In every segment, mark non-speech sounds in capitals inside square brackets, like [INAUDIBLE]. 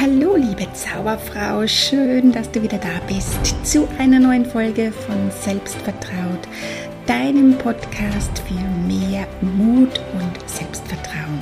Hallo liebe Zauberfrau, schön, dass du wieder da bist zu einer neuen Folge von Selbstvertraut, deinem Podcast für mehr Mut und Selbstvertrauen.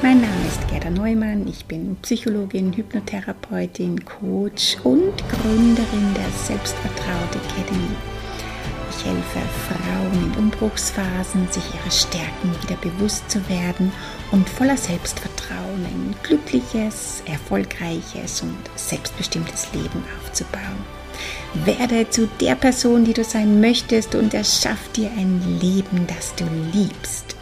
Mein Name ist Gerda Neumann, ich bin Psychologin, Hypnotherapeutin, Coach und Gründerin der Selbstvertraut Academy. Ich helfe Frauen in Umbruchsphasen, sich ihre Stärken wieder bewusst zu werden und voller Selbstvertrauen ein glückliches, erfolgreiches und selbstbestimmtes Leben aufzubauen. Werde zu der Person, die du sein möchtest und erschaff dir ein Leben, das du liebst.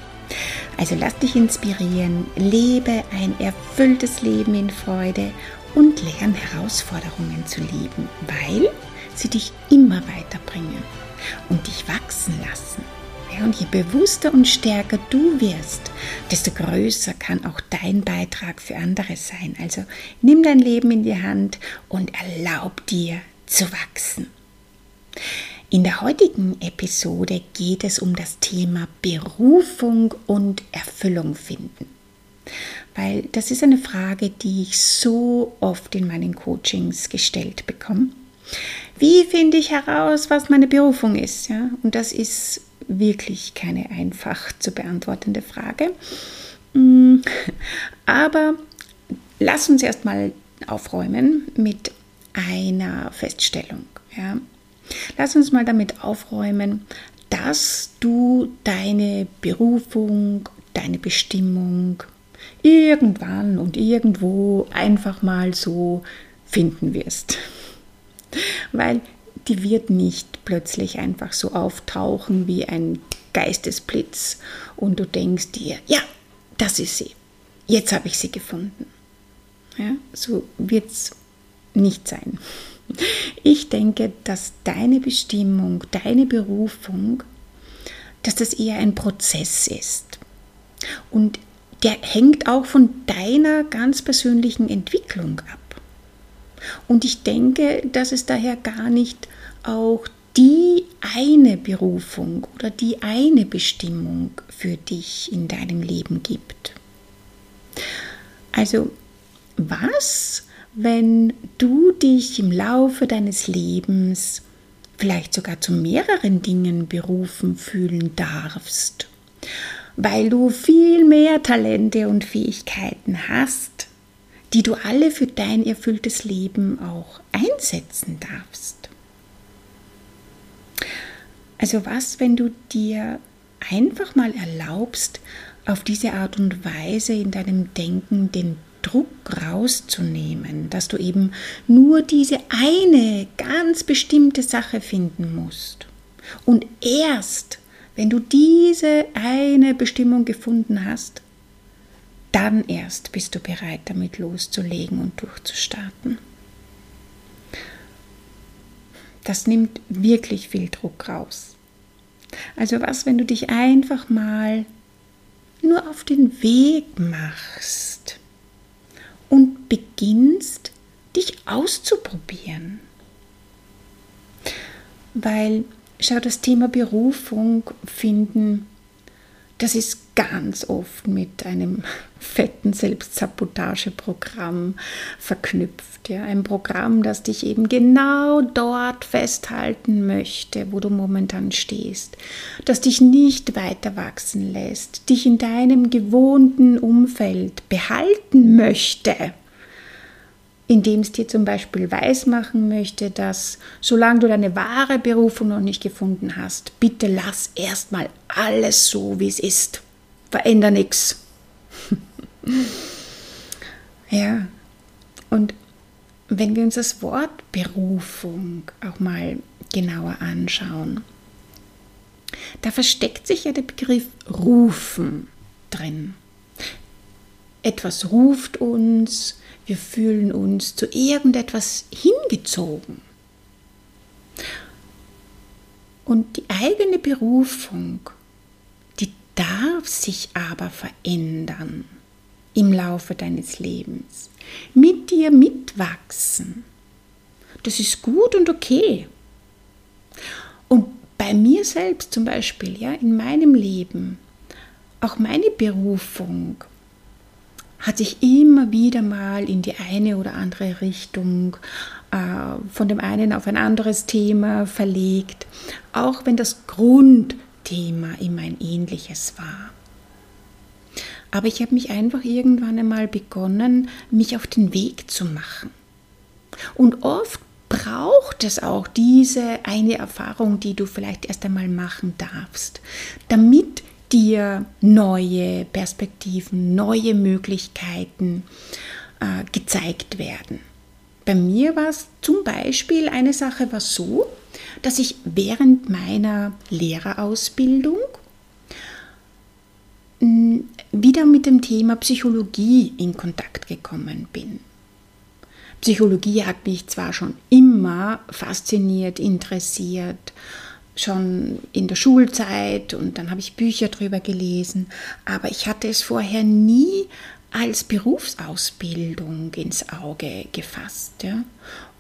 Also lass dich inspirieren, lebe ein erfülltes Leben in Freude und lerne Herausforderungen zu lieben, weil sie dich immer weiterbringen und dich wachsen lassen. Und je bewusster und stärker du wirst, desto größer kann auch dein Beitrag für andere sein. Also nimm dein Leben in die Hand und erlaub dir zu wachsen. In der heutigen Episode geht es um das Thema Berufung und Erfüllung finden. Weil das ist eine Frage, die ich so oft in meinen Coachings gestellt bekomme. Wie finde ich heraus, was meine Berufung ist? Ja? Und das ist wirklich keine einfach zu beantwortende Frage. Mm, aber lass uns erstmal aufräumen mit einer Feststellung. Ja? Lass uns mal damit aufräumen, dass du deine Berufung, deine Bestimmung irgendwann und irgendwo einfach mal so finden wirst. Weil die wird nicht plötzlich einfach so auftauchen wie ein Geistesblitz und du denkst dir, ja, das ist sie. Jetzt habe ich sie gefunden. Ja, so wird es nicht sein. Ich denke, dass deine Bestimmung, deine Berufung, dass das eher ein Prozess ist. Und der hängt auch von deiner ganz persönlichen Entwicklung ab. Und ich denke, dass es daher gar nicht auch die eine Berufung oder die eine Bestimmung für dich in deinem Leben gibt. Also was, wenn du dich im Laufe deines Lebens vielleicht sogar zu mehreren Dingen berufen fühlen darfst, weil du viel mehr Talente und Fähigkeiten hast, die du alle für dein erfülltes Leben auch einsetzen darfst. Also was, wenn du dir einfach mal erlaubst, auf diese Art und Weise in deinem Denken den Druck rauszunehmen, dass du eben nur diese eine ganz bestimmte Sache finden musst. Und erst, wenn du diese eine Bestimmung gefunden hast, dann erst bist du bereit, damit loszulegen und durchzustarten. Das nimmt wirklich viel Druck raus. Also was, wenn du dich einfach mal nur auf den Weg machst und beginnst, dich auszuprobieren. Weil, schau, das Thema Berufung finden das ist ganz oft mit einem [LAUGHS] fetten Selbstsabotageprogramm verknüpft. Ja? Ein Programm, das dich eben genau dort festhalten möchte, wo du momentan stehst, das dich nicht weiter wachsen lässt, dich in deinem gewohnten Umfeld behalten möchte indem es dir zum Beispiel weismachen möchte, dass solange du deine wahre Berufung noch nicht gefunden hast, bitte lass erstmal alles so, wie es ist. Veränder nichts. [LAUGHS] Ja, und wenn wir uns das Wort Berufung auch mal genauer anschauen, da versteckt sich ja der Begriff rufen drin. Etwas ruft uns, wir fühlen uns zu irgendetwas hingezogen. Und die eigene Berufung, die darf sich aber verändern im Laufe deines Lebens. Mit dir mitwachsen. Das ist gut und okay. Und bei mir selbst zum Beispiel, ja, in meinem Leben, auch meine Berufung hat sich immer wieder mal in die eine oder andere Richtung äh, von dem einen auf ein anderes Thema verlegt, auch wenn das Grundthema immer ein ähnliches war. Aber ich habe mich einfach irgendwann einmal begonnen, mich auf den Weg zu machen. Und oft braucht es auch diese eine Erfahrung, die du vielleicht erst einmal machen darfst, damit dir neue Perspektiven, neue Möglichkeiten äh, gezeigt werden. Bei mir war es zum Beispiel eine Sache war so, dass ich während meiner Lehrerausbildung hm, wieder mit dem Thema Psychologie in Kontakt gekommen bin. Psychologie hat mich zwar schon immer fasziniert, interessiert, schon in der Schulzeit und dann habe ich Bücher darüber gelesen, aber ich hatte es vorher nie als Berufsausbildung ins Auge gefasst. Ja?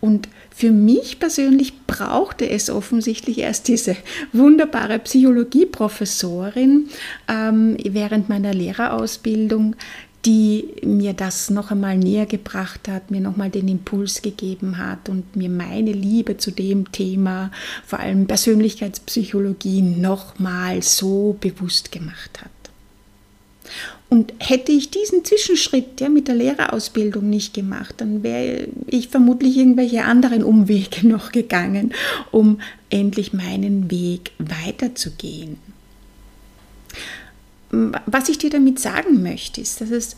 Und für mich persönlich brauchte es offensichtlich erst diese wunderbare Psychologieprofessorin ähm, während meiner Lehrerausbildung, die mir das noch einmal näher gebracht hat, mir noch mal den Impuls gegeben hat und mir meine Liebe zu dem Thema, vor allem Persönlichkeitspsychologie, noch mal so bewusst gemacht hat. Und hätte ich diesen Zwischenschritt ja, mit der Lehrerausbildung nicht gemacht, dann wäre ich vermutlich irgendwelche anderen Umwege [LAUGHS] noch gegangen, um endlich meinen Weg weiterzugehen. Was ich dir damit sagen möchte, ist, dass es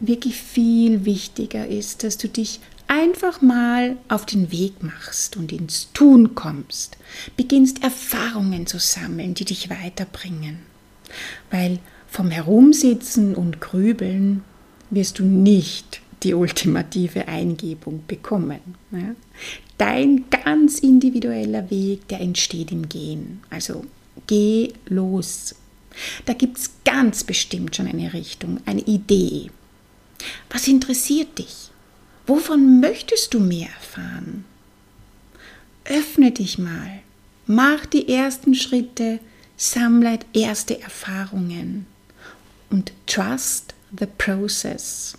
wirklich viel wichtiger ist, dass du dich einfach mal auf den Weg machst und ins Tun kommst, beginnst Erfahrungen zu sammeln, die dich weiterbringen. Weil vom Herumsitzen und Grübeln wirst du nicht die ultimative Eingebung bekommen. Dein ganz individueller Weg, der entsteht im Gehen. Also geh los. Da gibt es ganz bestimmt schon eine Richtung, eine Idee. Was interessiert dich? Wovon möchtest du mehr erfahren? Öffne dich mal, mach die ersten Schritte, sammle erste Erfahrungen und trust the process.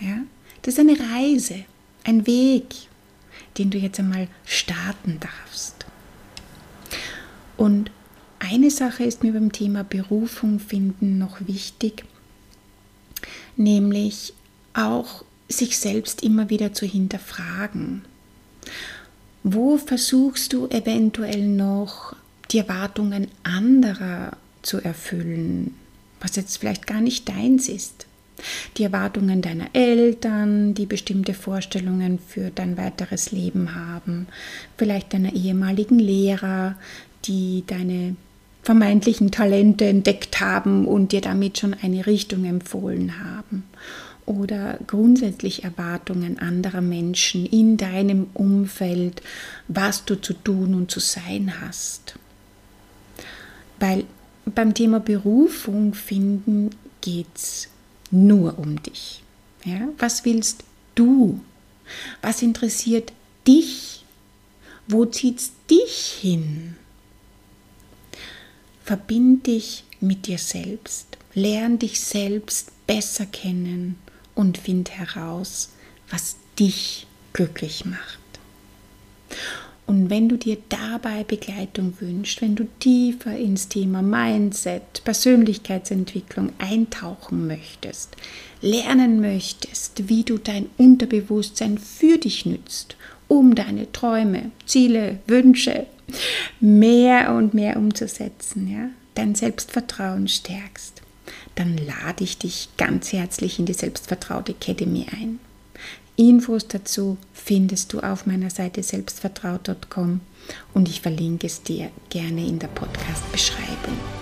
Ja? Das ist eine Reise, ein Weg, den du jetzt einmal starten darfst. Und eine Sache ist mir beim Thema Berufung finden noch wichtig, nämlich auch sich selbst immer wieder zu hinterfragen. Wo versuchst du eventuell noch die Erwartungen anderer zu erfüllen, was jetzt vielleicht gar nicht deins ist? Die Erwartungen deiner Eltern, die bestimmte Vorstellungen für dein weiteres Leben haben, vielleicht deiner ehemaligen Lehrer, die deine vermeintlichen Talente entdeckt haben und dir damit schon eine Richtung empfohlen haben. Oder grundsätzlich Erwartungen anderer Menschen in deinem Umfeld, was du zu tun und zu sein hast. Weil beim Thema Berufung finden geht es nur um dich. Ja? Was willst du? Was interessiert dich? Wo zieht es dich hin? Verbind dich mit dir selbst, lern dich selbst besser kennen und find heraus, was dich glücklich macht. Und wenn du dir dabei Begleitung wünschst, wenn du tiefer ins Thema Mindset, Persönlichkeitsentwicklung eintauchen möchtest, lernen möchtest, wie du dein Unterbewusstsein für dich nützt, um deine Träume, Ziele, Wünsche, mehr und mehr umzusetzen, ja, dein Selbstvertrauen stärkst, dann lade ich dich ganz herzlich in die Selbstvertraut Academy ein. Infos dazu findest du auf meiner Seite selbstvertraut.com und ich verlinke es dir gerne in der Podcast-Beschreibung.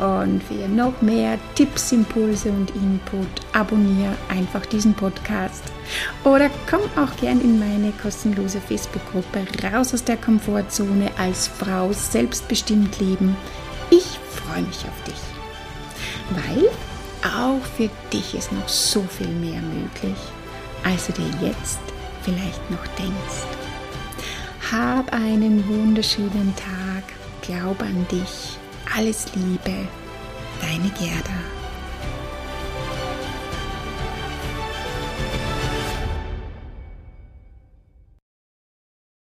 Und für noch mehr Tipps, Impulse und Input abonniere einfach diesen Podcast oder komm auch gern in meine kostenlose Facebook-Gruppe Raus aus der Komfortzone als Frau selbstbestimmt leben. Ich freue mich auf dich, weil auch für dich ist noch so viel mehr möglich, als du dir jetzt vielleicht noch denkst. Hab einen wunderschönen Tag, glaub an dich alles Liebe, deine Gerda.